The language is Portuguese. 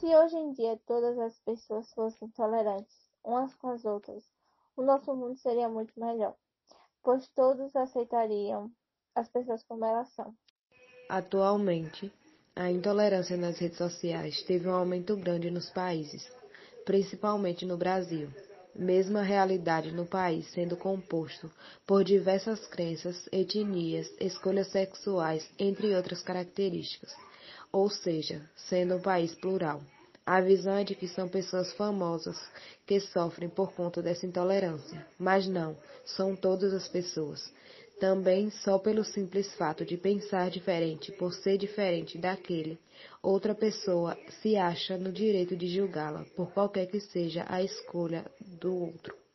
Se hoje em dia todas as pessoas fossem tolerantes umas com as outras, o nosso mundo seria muito melhor, pois todos aceitariam as pessoas como elas são. Atualmente, a intolerância nas redes sociais teve um aumento grande nos países, principalmente no Brasil. Mesma realidade no país sendo composto por diversas crenças, etnias, escolhas sexuais, entre outras características ou seja, sendo um país plural. A visão é de que são pessoas famosas que sofrem por conta dessa intolerância, mas não, são todas as pessoas. Também só pelo simples fato de pensar diferente por ser diferente daquele, outra pessoa se acha no direito de julgá-la por qualquer que seja a escolha do outro.